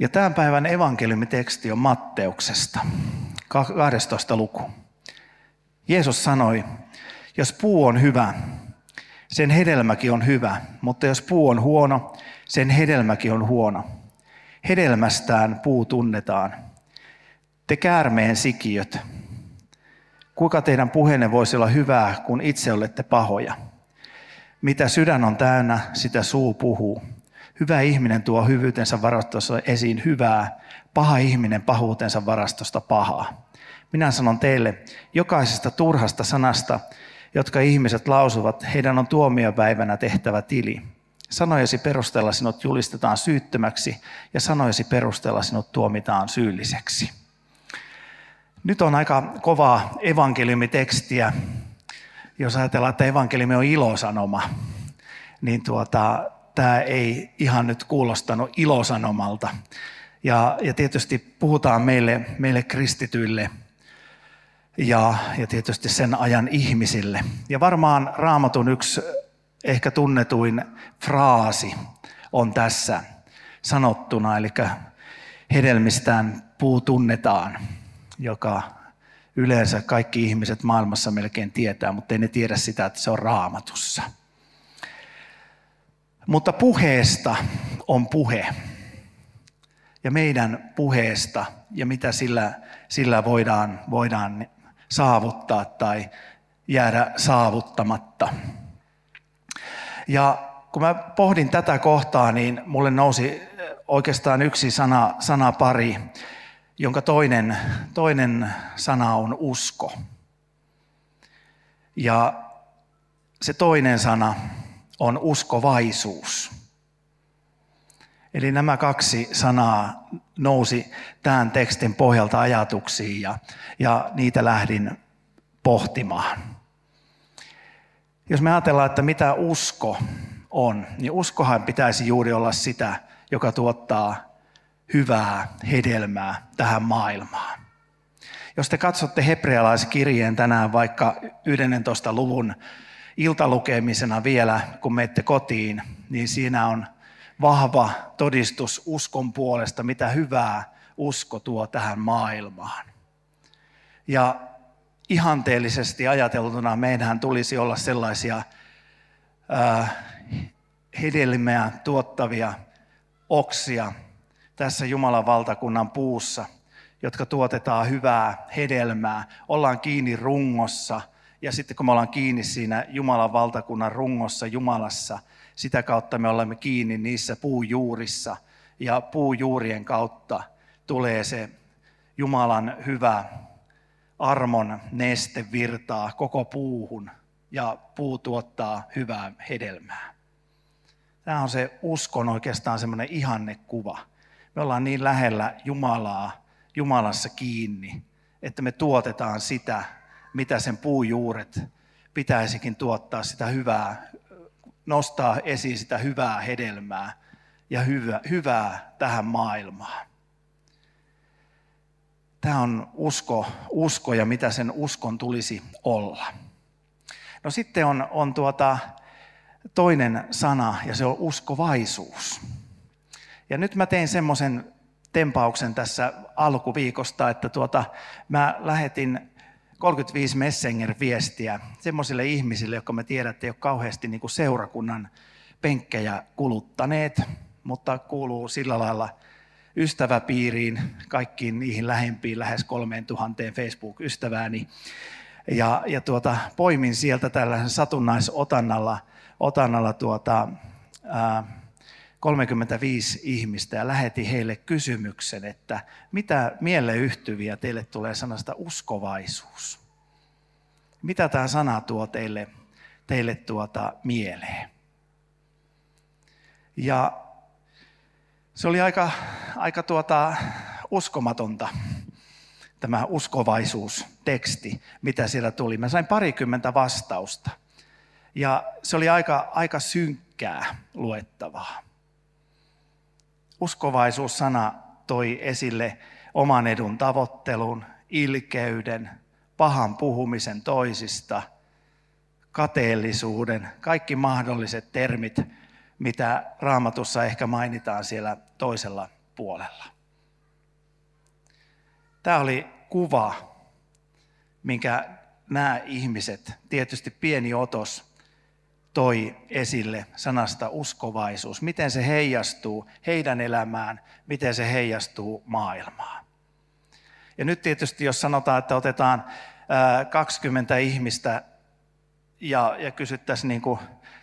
Ja tämän päivän evankeliumiteksti on Matteuksesta, 12 luku. Jeesus sanoi, jos puu on hyvä, sen hedelmäkin on hyvä, mutta jos puu on huono, sen hedelmäkin on huono. Hedelmästään puu tunnetaan. Te käärmeen sikiöt, kuinka teidän puheenne voisi olla hyvää, kun itse olette pahoja? Mitä sydän on täynnä, sitä suu puhuu. Hyvä ihminen tuo hyvyytensä varastossa esiin hyvää, paha ihminen pahuutensa varastosta pahaa. Minä sanon teille, jokaisesta turhasta sanasta, jotka ihmiset lausuvat, heidän on tuomiopäivänä tehtävä tili. Sanojesi perusteella sinut julistetaan syyttömäksi ja sanojesi perusteella sinut tuomitaan syylliseksi. Nyt on aika kovaa evankeliumitekstiä. Jos ajatellaan, että evankeliumi on ilosanoma, niin tuota, tämä ei ihan nyt kuulostanut ilosanomalta. Ja, ja tietysti puhutaan meille, meille kristityille ja, ja tietysti sen ajan ihmisille. Ja varmaan raamatun yksi ehkä tunnetuin fraasi on tässä sanottuna, eli hedelmistään puu tunnetaan, joka yleensä kaikki ihmiset maailmassa melkein tietää, mutta ei ne tiedä sitä, että se on raamatussa. Mutta puheesta on puhe. Ja meidän puheesta ja mitä sillä, sillä voidaan, voidaan saavuttaa tai jäädä saavuttamatta. Ja kun mä pohdin tätä kohtaa, niin mulle nousi oikeastaan yksi sana, sana pari, jonka toinen, toinen sana on usko. Ja se toinen sana on uskovaisuus. Eli nämä kaksi sanaa nousi tämän tekstin pohjalta ajatuksiin ja, ja niitä lähdin pohtimaan. Jos me ajatellaan, että mitä usko on, niin uskohan pitäisi juuri olla sitä, joka tuottaa hyvää hedelmää tähän maailmaan. Jos te katsotte hebrealaiskirjeen tänään vaikka 11. luvun iltalukemisena vielä, kun menette kotiin, niin siinä on vahva todistus uskon puolesta, mitä hyvää usko tuo tähän maailmaan. Ja ihanteellisesti ajateltuna meidän tulisi olla sellaisia ää, hedelmää tuottavia oksia tässä Jumalan valtakunnan puussa, jotka tuotetaan hyvää hedelmää. Ollaan kiinni rungossa ja sitten kun me ollaan kiinni siinä Jumalan valtakunnan rungossa Jumalassa, sitä kautta me olemme kiinni niissä puujuurissa ja puujuurien kautta tulee se Jumalan hyvä armon neste virtaa koko puuhun ja puu tuottaa hyvää hedelmää. Tämä on se uskon oikeastaan semmoinen ihannekuva. Me ollaan niin lähellä Jumalaa, Jumalassa kiinni, että me tuotetaan sitä, mitä sen puujuuret pitäisikin tuottaa sitä hyvää, nostaa esiin sitä hyvää hedelmää ja hyvää, hyvää tähän maailmaan. Tämä on usko, usko ja mitä sen uskon tulisi olla. No sitten on, on tuota, toinen sana ja se on uskovaisuus. Ja nyt mä tein semmoisen tempauksen tässä alkuviikosta, että tuota, mä lähetin 35 Messenger-viestiä semmoisille ihmisille, jotka me tiedätte ei ole kauheasti niin kuin seurakunnan penkkejä kuluttaneet, mutta kuuluu sillä lailla ystäväpiiriin, kaikkiin niihin lähempiin, lähes 3000 Facebook-ystävääni. Ja, ja tuota, poimin sieltä tällaisen satunnaisotannalla otannalla tuota, ää, 35 ihmistä ja lähetin heille kysymyksen, että mitä mieleyhtyviä teille tulee sanasta uskovaisuus? Mitä tämä sana tuo teille, teille tuota mieleen? Ja se oli aika, aika tuota, uskomatonta, tämä uskovaisuusteksti, mitä siellä tuli. Mä sain parikymmentä vastausta. Ja se oli aika, aika synkkää luettavaa. Uskovaisuussana toi esille oman edun tavoittelun, ilkeyden, pahan puhumisen toisista, kateellisuuden, kaikki mahdolliset termit, mitä raamatussa ehkä mainitaan siellä toisella puolella. Tämä oli kuva, minkä nämä ihmiset, tietysti pieni otos, toi esille sanasta uskovaisuus. Miten se heijastuu heidän elämään, miten se heijastuu maailmaan. Ja nyt tietysti, jos sanotaan, että otetaan 20 ihmistä ja, ja kysyttäisiin niin kuin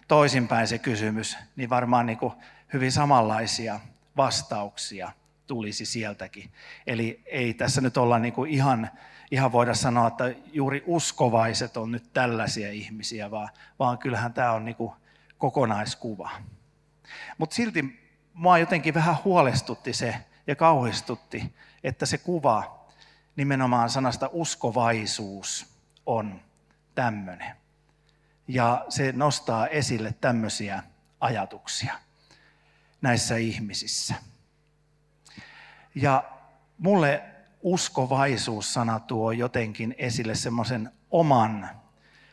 toisinpäin se kysymys, niin varmaan niin kuin hyvin samanlaisia vastauksia tulisi sieltäkin. Eli ei tässä nyt olla niin kuin ihan, ihan voida sanoa, että juuri uskovaiset on nyt tällaisia ihmisiä, vaan, vaan kyllähän tämä on niin kuin kokonaiskuva. Mutta silti mua jotenkin vähän huolestutti se ja kauhistutti, että se kuva nimenomaan sanasta uskovaisuus on tämmöinen. Ja se nostaa esille tämmöisiä ajatuksia näissä ihmisissä. Ja mulle uskovaisuus-sana tuo jotenkin esille semmoisen oman,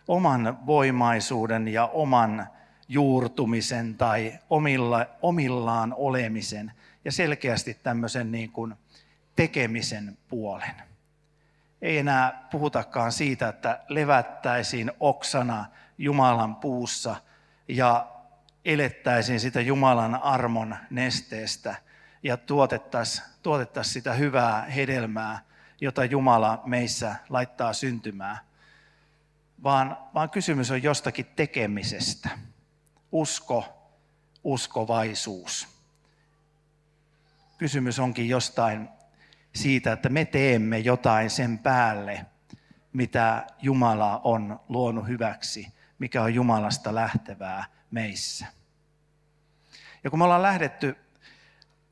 oman voimaisuuden ja oman juurtumisen tai omilla, omillaan olemisen ja selkeästi tämmöisen niin kuin tekemisen puolen. Ei enää puhutakaan siitä, että levättäisiin oksana Jumalan puussa ja elettäisiin sitä Jumalan armon nesteestä ja tuotettaisiin tuotettais sitä hyvää hedelmää, jota Jumala meissä laittaa syntymään. Vaan, vaan kysymys on jostakin tekemisestä. Usko, uskovaisuus. Kysymys onkin jostain siitä, että me teemme jotain sen päälle, mitä Jumala on luonut hyväksi mikä on Jumalasta lähtevää meissä. Ja kun me ollaan lähdetty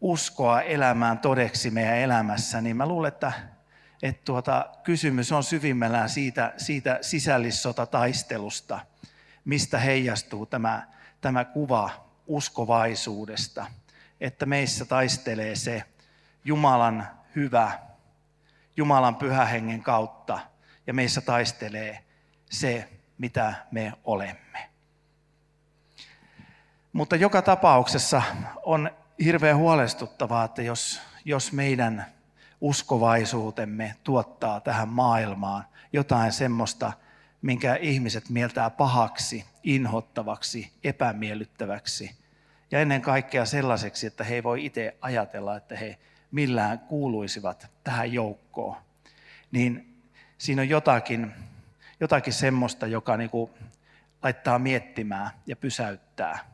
uskoa elämään todeksi meidän elämässä, niin mä luulen, että, että tuota, kysymys on syvimmällään siitä, siitä sisällissotataistelusta, mistä heijastuu tämä, tämä kuva uskovaisuudesta, että meissä taistelee se Jumalan hyvä, Jumalan pyhähengen kautta, ja meissä taistelee se mitä me olemme. Mutta joka tapauksessa on hirveän huolestuttavaa, että jos, jos meidän uskovaisuutemme tuottaa tähän maailmaan jotain semmoista, minkä ihmiset mieltää pahaksi, inhottavaksi, epämiellyttäväksi ja ennen kaikkea sellaiseksi, että he ei voi itse ajatella, että he millään kuuluisivat tähän joukkoon, niin siinä on jotakin jotakin semmoista, joka niin kuin laittaa miettimään ja pysäyttää,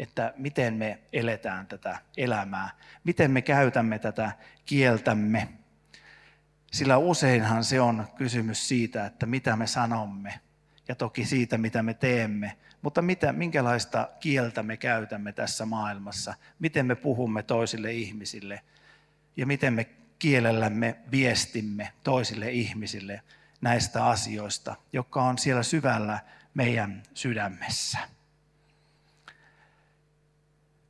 että miten me eletään tätä elämää, miten me käytämme tätä kieltämme. Sillä useinhan se on kysymys siitä, että mitä me sanomme ja toki siitä, mitä me teemme, mutta mitä, minkälaista kieltä me käytämme tässä maailmassa, miten me puhumme toisille ihmisille ja miten me kielellämme viestimme toisille ihmisille näistä asioista, joka on siellä syvällä meidän sydämessä.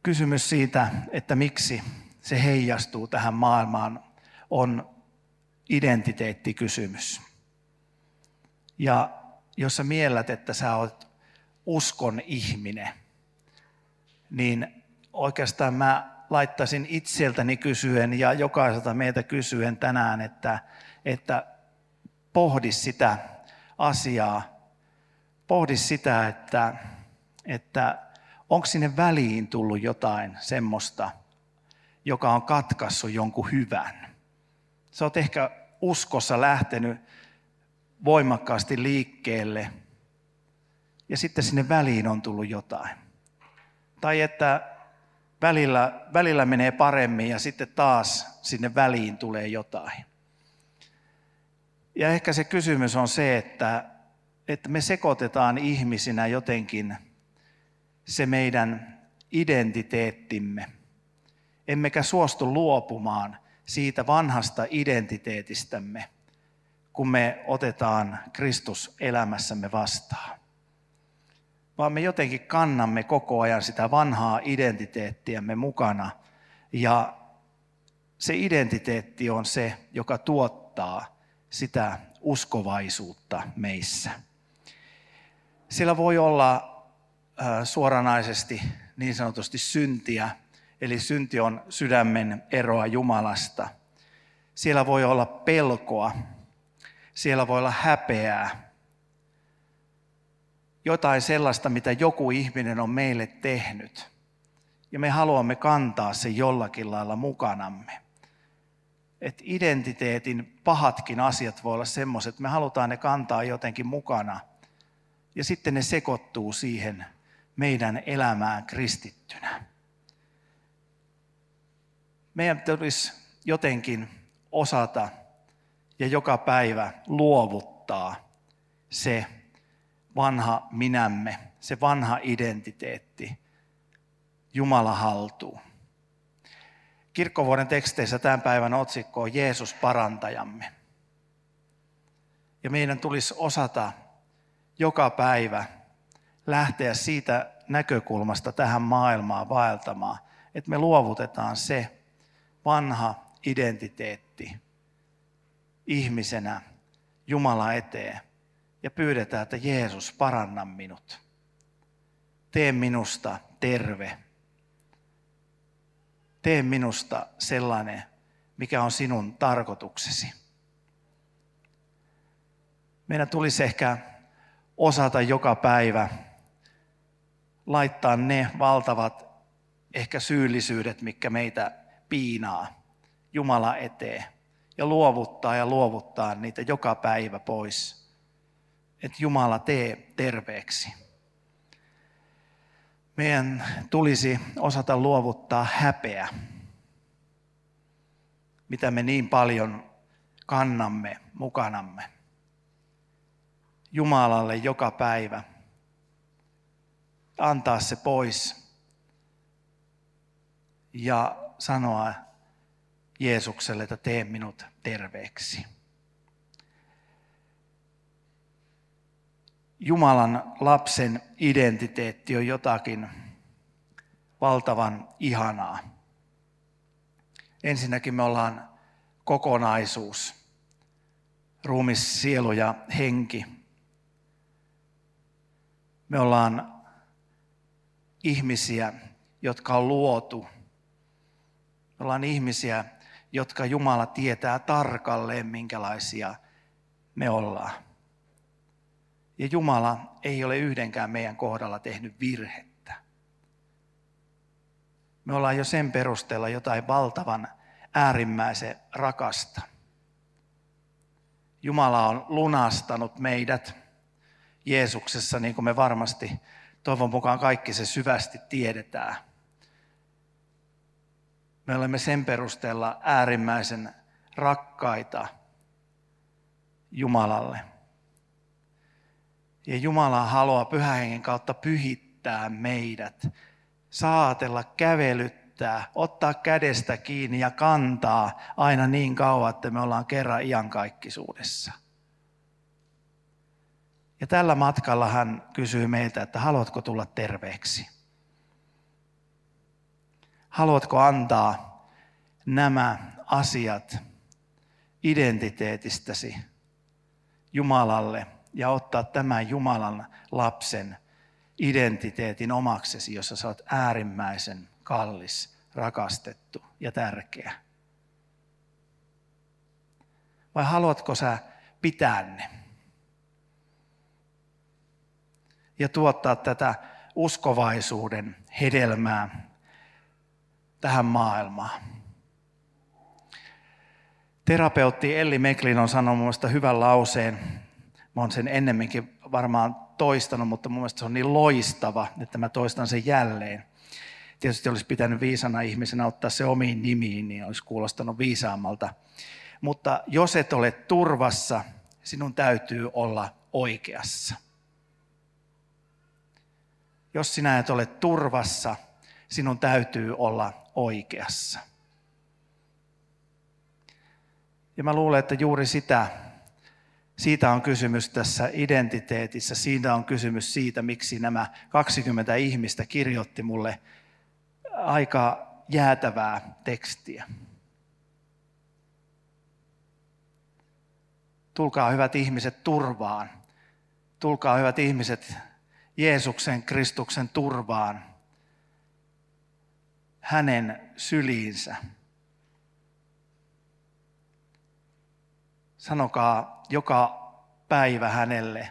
Kysymys siitä, että miksi se heijastuu tähän maailmaan, on identiteettikysymys. Ja jos sä miellät, että sä oot uskon ihminen, niin oikeastaan mä laittaisin itseltäni kysyen ja jokaiselta meitä kysyen tänään, että, että pohdi sitä asiaa. Pohdi sitä, että, että onko sinne väliin tullut jotain semmoista, joka on katkassut jonkun hyvän. Sä oot ehkä uskossa lähtenyt voimakkaasti liikkeelle ja sitten sinne väliin on tullut jotain. Tai että välillä, välillä menee paremmin ja sitten taas sinne väliin tulee jotain. Ja ehkä se kysymys on se, että, että me sekoitetaan ihmisinä jotenkin se meidän identiteettimme, emmekä suostu luopumaan siitä vanhasta identiteetistämme, kun me otetaan Kristus elämässämme vastaan. Vaan me jotenkin kannamme koko ajan sitä vanhaa identiteettiämme mukana. Ja se identiteetti on se, joka tuottaa sitä uskovaisuutta meissä. Sillä voi olla suoranaisesti niin sanotusti syntiä, eli synti on sydämen eroa Jumalasta. Siellä voi olla pelkoa, siellä voi olla häpeää, jotain sellaista, mitä joku ihminen on meille tehnyt. Ja me haluamme kantaa se jollakin lailla mukanamme. Että identiteetin pahatkin asiat voi olla semmoiset, me halutaan ne kantaa jotenkin mukana. Ja sitten ne sekoittuu siihen meidän elämään kristittynä. Meidän tulisi jotenkin osata ja joka päivä luovuttaa se vanha minämme, se vanha identiteetti Jumala haltuu. Kirkkovuoden teksteissä tämän päivän otsikko on Jeesus parantajamme. Ja meidän tulisi osata joka päivä lähteä siitä näkökulmasta tähän maailmaan vaeltamaan, että me luovutetaan se vanha identiteetti ihmisenä Jumala eteen ja pyydetään, että Jeesus paranna minut. Tee minusta terve. Tee minusta sellainen, mikä on sinun tarkoituksesi. Meidän tulisi ehkä osata joka päivä laittaa ne valtavat ehkä syyllisyydet, mikä meitä piinaa Jumala eteen ja luovuttaa ja luovuttaa niitä joka päivä pois. Että Jumala tee terveeksi. Meidän tulisi osata luovuttaa häpeä, mitä me niin paljon kannamme mukanamme. Jumalalle joka päivä. Antaa se pois ja sanoa Jeesukselle, että tee minut terveeksi. Jumalan lapsen identiteetti on jotakin valtavan ihanaa. Ensinnäkin me ollaan kokonaisuus, ruumis, sielu ja henki. Me ollaan ihmisiä, jotka on luotu. Me ollaan ihmisiä, jotka Jumala tietää tarkalleen, minkälaisia me ollaan. Ja Jumala ei ole yhdenkään meidän kohdalla tehnyt virhettä. Me ollaan jo sen perusteella jotain valtavan äärimmäisen rakasta. Jumala on lunastanut meidät Jeesuksessa, niin kuin me varmasti toivon mukaan kaikki se syvästi tiedetään. Me olemme sen perusteella äärimmäisen rakkaita Jumalalle. Ja Jumala haluaa pyhähengen kautta pyhittää meidät, saatella, kävelyttää, ottaa kädestä kiinni ja kantaa aina niin kauan, että me ollaan kerran iankaikkisuudessa. Ja tällä matkalla hän kysyy meiltä, että haluatko tulla terveeksi? Haluatko antaa nämä asiat identiteetistäsi Jumalalle ja ottaa tämän Jumalan lapsen identiteetin omaksesi, jossa sä oot äärimmäisen kallis, rakastettu ja tärkeä? Vai haluatko sä pitää ne? Ja tuottaa tätä uskovaisuuden hedelmää tähän maailmaan. Terapeutti Elli Meklin on sanonut mielestä hyvän lauseen. Mä oon sen ennemminkin varmaan toistanut, mutta mun mielestä se on niin loistava, että mä toistan sen jälleen. Tietysti olisi pitänyt viisana ihmisenä ottaa se omiin nimiin, niin olisi kuulostanut viisaammalta. Mutta jos et ole turvassa, sinun täytyy olla oikeassa. Jos sinä et ole turvassa, sinun täytyy olla oikeassa. Ja mä luulen, että juuri sitä, siitä on kysymys tässä identiteetissä. Siitä on kysymys siitä, miksi nämä 20 ihmistä kirjoitti mulle aika jäätävää tekstiä. Tulkaa hyvät ihmiset turvaan. Tulkaa hyvät ihmiset Jeesuksen Kristuksen turvaan. Hänen syliinsä. Sanokaa joka päivä hänelle,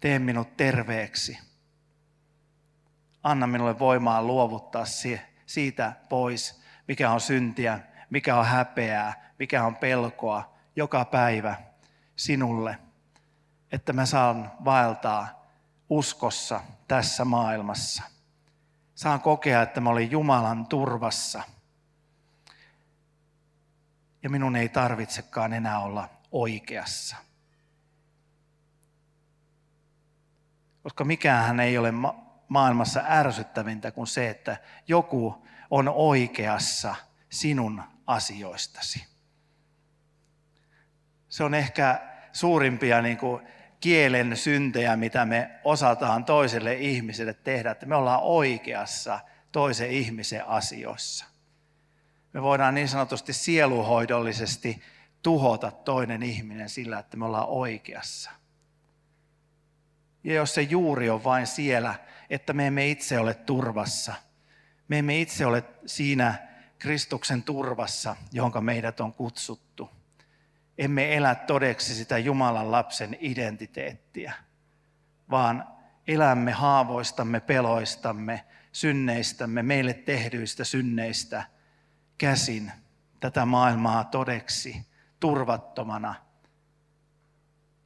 tee minut terveeksi. Anna minulle voimaa luovuttaa siitä pois, mikä on syntiä, mikä on häpeää, mikä on pelkoa joka päivä sinulle, että mä saan vaeltaa uskossa tässä maailmassa. Saan kokea, että mä olin Jumalan turvassa. Ja minun ei tarvitsekaan enää olla oikeassa. Koska mikään ei ole maailmassa ärsyttävintä kuin se, että joku on oikeassa sinun asioistasi. Se on ehkä suurimpia niin kuin kielen syntejä, mitä me osataan toiselle ihmiselle tehdä, että me ollaan oikeassa toisen ihmisen asioissa. Me voidaan niin sanotusti sieluhoidollisesti tuhota toinen ihminen sillä, että me ollaan oikeassa. Ja jos se juuri on vain siellä, että me emme itse ole turvassa, me emme itse ole siinä Kristuksen turvassa, johon meidät on kutsuttu. Emme elä todeksi sitä Jumalan lapsen identiteettiä, vaan elämme haavoistamme, peloistamme, synneistämme, meille tehdyistä synneistä käsin tätä maailmaa todeksi turvattomana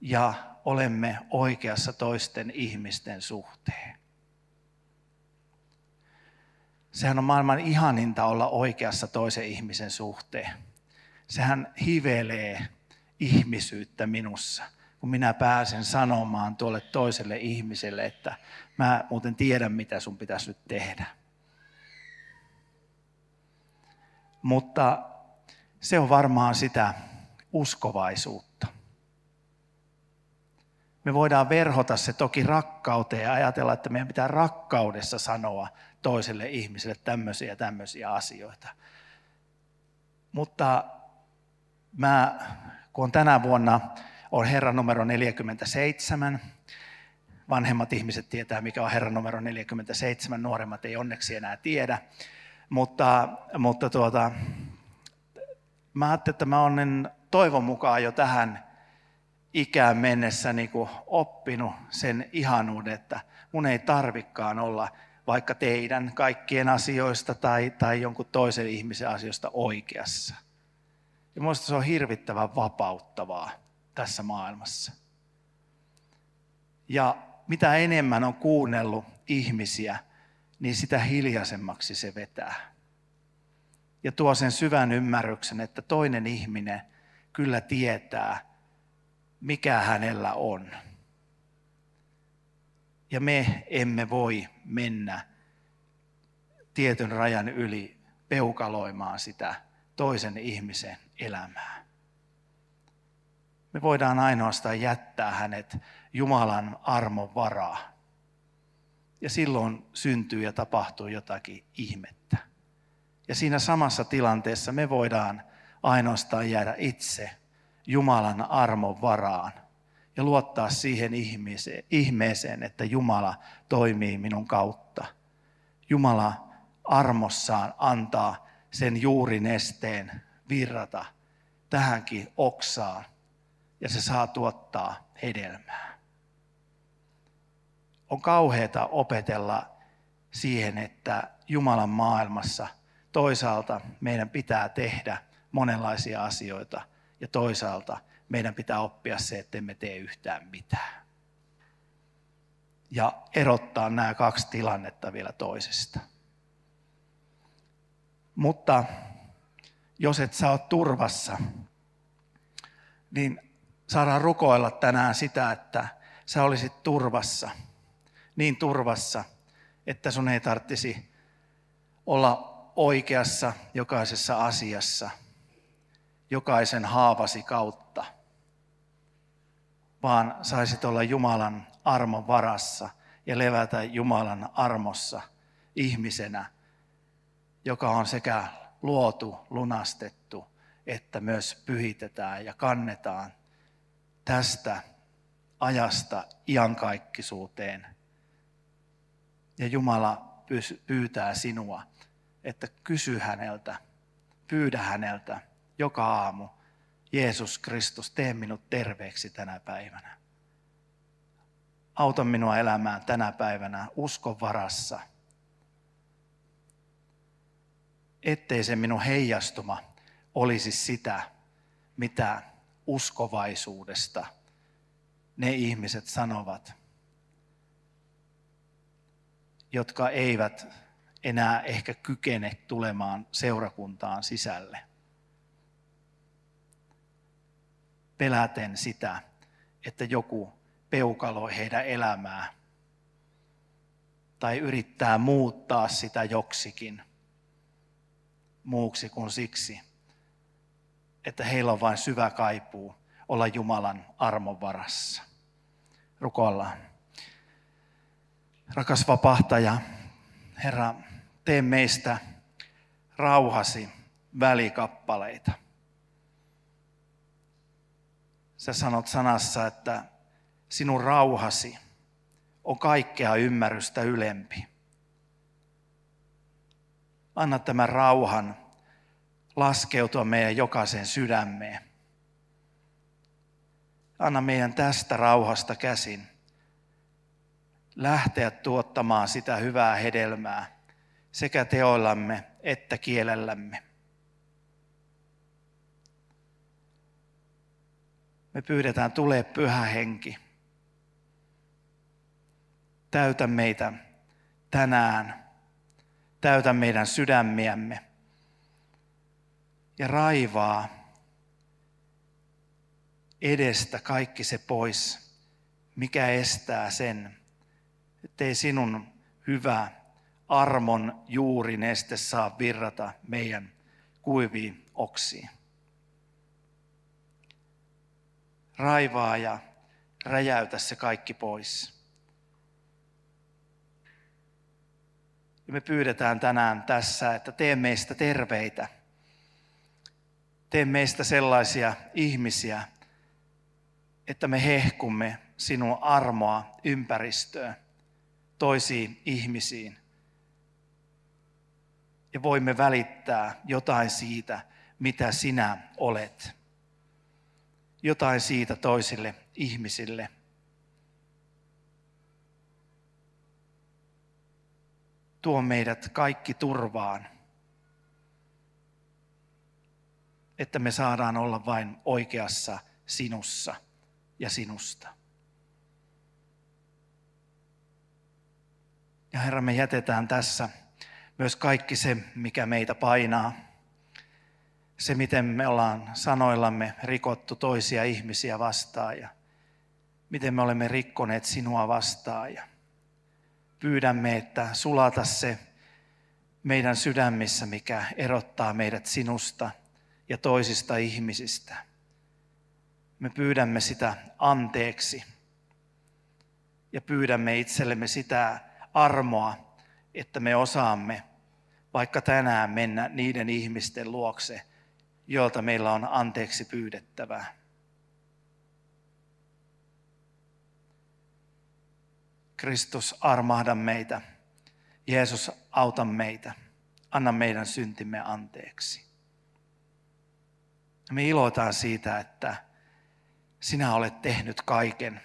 ja olemme oikeassa toisten ihmisten suhteen. Sehän on maailman ihaninta olla oikeassa toisen ihmisen suhteen. Sehän hivelee ihmisyyttä minussa, kun minä pääsen sanomaan tuolle toiselle ihmiselle, että mä muuten tiedän, mitä sun pitäisi nyt tehdä. Mutta se on varmaan sitä uskovaisuutta. Me voidaan verhota se toki rakkauteen ja ajatella, että meidän pitää rakkaudessa sanoa toiselle ihmiselle tämmöisiä tämmöisiä asioita. Mutta mä, kun on tänä vuonna on herra numero 47, vanhemmat ihmiset tietää, mikä on herra numero 47, nuoremmat ei onneksi enää tiedä. Mutta, mutta tuota, mä ajattelin, että mä olen toivon mukaan jo tähän ikään mennessä niin kuin oppinut sen ihanuuden, että mun ei tarvikaan olla vaikka teidän kaikkien asioista tai, tai jonkun toisen ihmisen asioista oikeassa. Ja minusta se on hirvittävän vapauttavaa tässä maailmassa. Ja mitä enemmän on kuunnellut ihmisiä, niin sitä hiljaisemmaksi se vetää. Ja tuo sen syvän ymmärryksen, että toinen ihminen kyllä tietää, mikä hänellä on. Ja me emme voi mennä tietyn rajan yli peukaloimaan sitä toisen ihmisen elämää. Me voidaan ainoastaan jättää hänet Jumalan armon varaa. Ja silloin syntyy ja tapahtuu jotakin ihmettä. Ja siinä samassa tilanteessa me voidaan ainoastaan jäädä itse Jumalan armon varaan ja luottaa siihen ihmeeseen, että Jumala toimii minun kautta. Jumala armossaan antaa sen juurinesteen virrata tähänkin oksaan ja se saa tuottaa hedelmää. On kauheata opetella siihen, että Jumalan maailmassa toisaalta meidän pitää tehdä monenlaisia asioita – ja toisaalta meidän pitää oppia se, että emme tee yhtään mitään. Ja erottaa nämä kaksi tilannetta vielä toisesta. Mutta jos et sä ole turvassa, niin saadaan rukoilla tänään sitä, että sä olisit turvassa. Niin turvassa, että sun ei tarvitsisi olla oikeassa jokaisessa asiassa – jokaisen haavasi kautta, vaan saisit olla Jumalan armon varassa ja levätä Jumalan armossa ihmisenä, joka on sekä luotu, lunastettu, että myös pyhitetään ja kannetaan tästä ajasta iankaikkisuuteen. Ja Jumala pyytää sinua, että kysy häneltä, pyydä häneltä joka aamu, Jeesus Kristus, tee minut terveeksi tänä päivänä. Auta minua elämään tänä päivänä uskon varassa. Ettei se minun heijastuma olisi sitä, mitä uskovaisuudesta ne ihmiset sanovat, jotka eivät enää ehkä kykene tulemaan seurakuntaan sisälle. Peläten sitä, että joku peukaloi heidän elämää tai yrittää muuttaa sitä joksikin muuksi kuin siksi, että heillä on vain syvä kaipuu olla Jumalan armon varassa. Rukoillaan. Rakas vapahtaja, Herra, tee meistä rauhasi välikappaleita. Sä sanot sanassa, että sinun rauhasi on kaikkea ymmärrystä ylempi. Anna tämän rauhan laskeutua meidän jokaisen sydämeen. Anna meidän tästä rauhasta käsin lähteä tuottamaan sitä hyvää hedelmää sekä teoillamme että kielellämme. Me pyydetään, tulee pyhä henki. Täytä meitä tänään. Täytä meidän sydämiämme. Ja raivaa edestä kaikki se pois, mikä estää sen, ettei sinun hyvä armon juuri neste saa virrata meidän kuiviin oksiin. Raivaa ja räjäytä se kaikki pois. Ja me pyydetään tänään tässä, että tee meistä terveitä. Tee meistä sellaisia ihmisiä, että me hehkumme sinun armoa ympäristöön, toisiin ihmisiin. Ja voimme välittää jotain siitä, mitä sinä olet. Jotain siitä toisille ihmisille. Tuo meidät kaikki turvaan, että me saadaan olla vain oikeassa sinussa – ja sinusta. Ja Herra, me jätetään tässä myös kaikki se, mikä meitä painaa. Se, miten me ollaan sanoillamme rikottu toisia ihmisiä vastaan ja miten me olemme rikkoneet sinua vastaan. Pyydämme, että sulata se meidän sydämissä, mikä erottaa meidät sinusta ja toisista ihmisistä me pyydämme sitä anteeksi ja pyydämme itsellemme sitä armoa, että me osaamme vaikka tänään mennä niiden ihmisten luokse, joilta meillä on anteeksi pyydettävää. Kristus, armahda meitä. Jeesus, auta meitä. Anna meidän syntimme anteeksi. Me iloitaan siitä, että sinä olet tehnyt kaiken.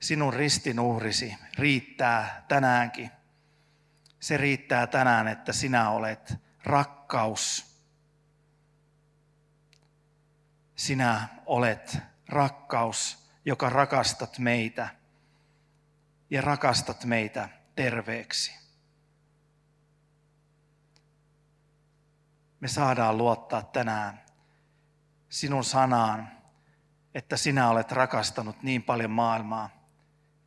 Sinun ristinuhrisi riittää tänäänkin. Se riittää tänään, että sinä olet rakkaus. Sinä olet rakkaus, joka rakastat meitä ja rakastat meitä terveeksi. Me saadaan luottaa tänään sinun sanaan, että sinä olet rakastanut niin paljon maailmaa,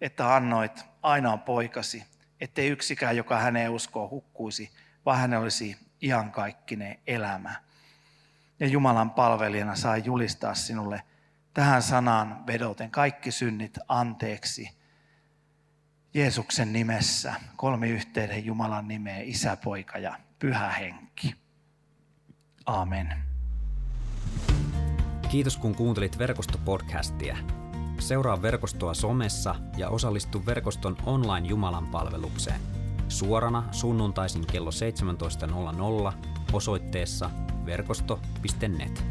että annoit ainoan poikasi, ettei yksikään, joka häneen uskoo, hukkuisi, vaan hän olisi iankaikkinen elämä. ja Jumalan palvelijana saa julistaa sinulle tähän sanaan vedoten kaikki synnit anteeksi Jeesuksen nimessä, kolmi yhteyden Jumalan nimeä, Isä, Poika ja Pyhä Henki. Amen. Kiitos kun kuuntelit verkostopodcastia. Seuraa verkostoa somessa ja osallistu verkoston online Jumalan palvelukseen. Suorana sunnuntaisin kello 17.00 osoitteessa verkosto.net.